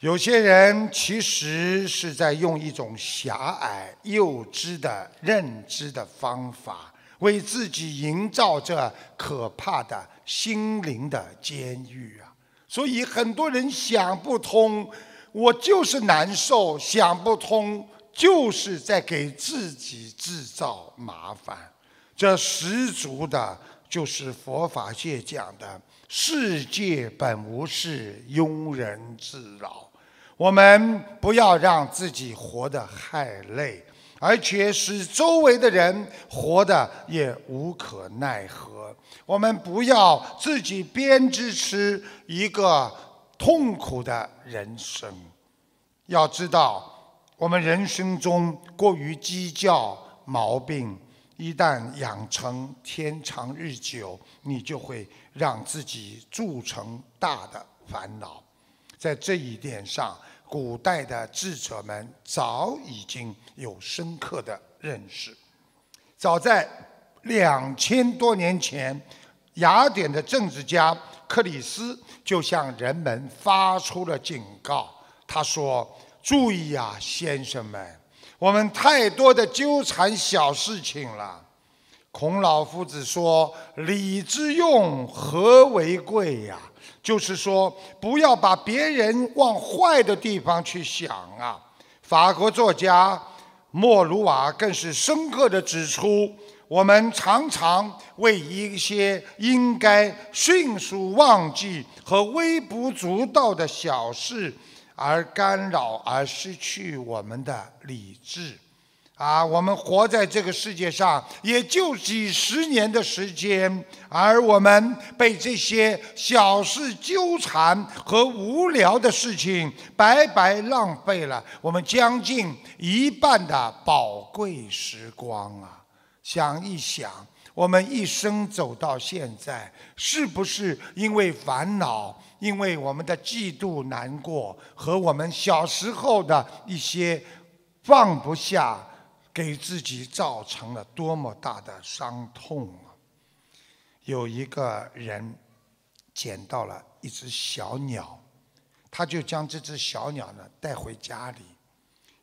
有些人其实是在用一种狭隘、幼稚的认知的方法，为自己营造着可怕的心灵的监狱啊！所以很多人想不通，我就是难受，想不通，就是在给自己制造麻烦。这十足的，就是佛法界讲的“世界本无事，庸人自扰”。我们不要让自己活得太累，而且使周围的人活得也无可奈何。我们不要自己编织出一个痛苦的人生。要知道，我们人生中过于计较毛病，一旦养成，天长日久，你就会让自己铸成大的烦恼。在这一点上，古代的智者们早已经有深刻的认识。早在两千多年前，雅典的政治家克里斯就向人们发出了警告。他说：“注意啊，先生们，我们太多的纠缠小事情了。”孔老夫子说：“礼之用，和为贵呀。”就是说，不要把别人往坏的地方去想啊。法国作家莫鲁瓦更是深刻的指出，我们常常为一些应该迅速忘记和微不足道的小事而干扰，而失去我们的理智。啊，我们活在这个世界上也就几十年的时间，而我们被这些小事纠缠和无聊的事情白白浪费了我们将近一半的宝贵时光啊！想一想，我们一生走到现在，是不是因为烦恼，因为我们的嫉妒、难过和我们小时候的一些放不下？给自己造成了多么大的伤痛啊！有一个人捡到了一只小鸟，他就将这只小鸟呢带回家里，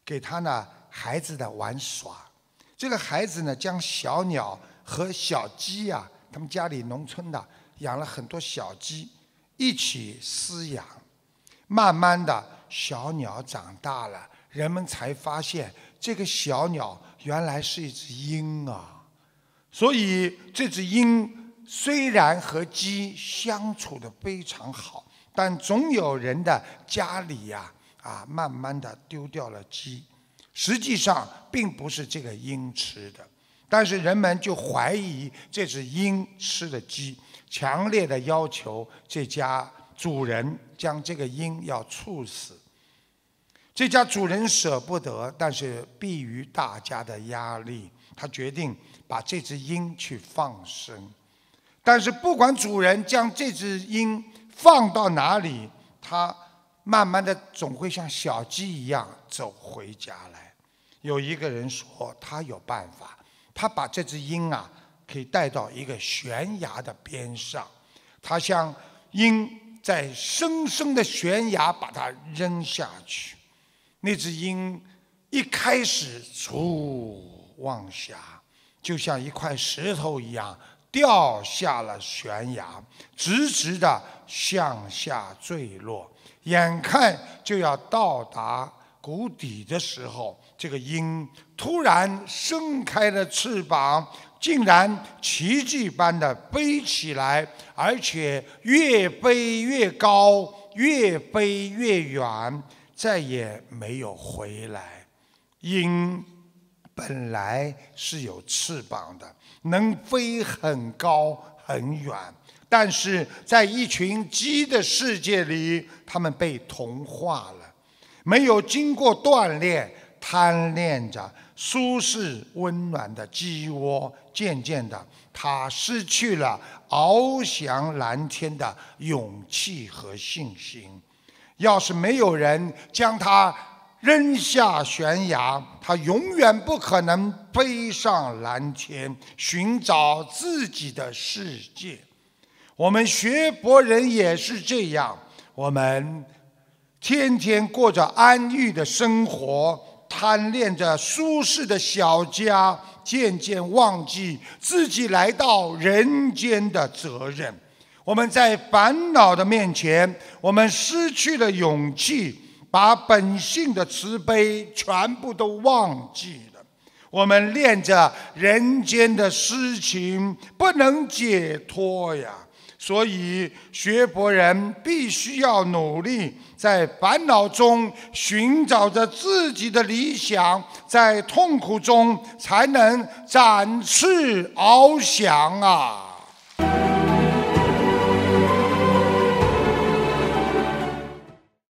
给他呢孩子的玩耍。这个孩子呢将小鸟和小鸡呀，他们家里农村的养了很多小鸡，一起饲养。慢慢的小鸟长大了，人们才发现。这个小鸟原来是一只鹰啊，所以这只鹰虽然和鸡相处的非常好，但总有人的家里呀啊，慢慢的丢掉了鸡。实际上并不是这个鹰吃的，但是人们就怀疑这只鹰吃的鸡，强烈的要求这家主人将这个鹰要处死。这家主人舍不得，但是避于大家的压力，他决定把这只鹰去放生。但是不管主人将这只鹰放到哪里，它慢慢的总会像小鸡一样走回家来。有一个人说他有办法，他把这只鹰啊可以带到一个悬崖的边上，他向鹰在深深的悬崖把它扔下去。那只鹰一开始出往下，就像一块石头一样掉下了悬崖，直直的向下坠落。眼看就要到达谷底的时候，这个鹰突然伸开了翅膀，竟然奇迹般的飞起来，而且越飞越高，越飞越远。再也没有回来。鹰本来是有翅膀的，能飞很高很远，但是在一群鸡的世界里，它们被同化了，没有经过锻炼，贪恋着舒适温暖的鸡窝，渐渐的，它失去了翱翔蓝天的勇气和信心。要是没有人将他扔下悬崖，他永远不可能飞上蓝天，寻找自己的世界。我们学佛人也是这样，我们天天过着安逸的生活，贪恋着舒适的小家，渐渐忘记自己来到人间的责任。我们在烦恼的面前，我们失去了勇气，把本性的慈悲全部都忘记了。我们恋着人间的诗情，不能解脱呀。所以，学佛人必须要努力，在烦恼中寻找着自己的理想，在痛苦中才能展翅翱翔啊！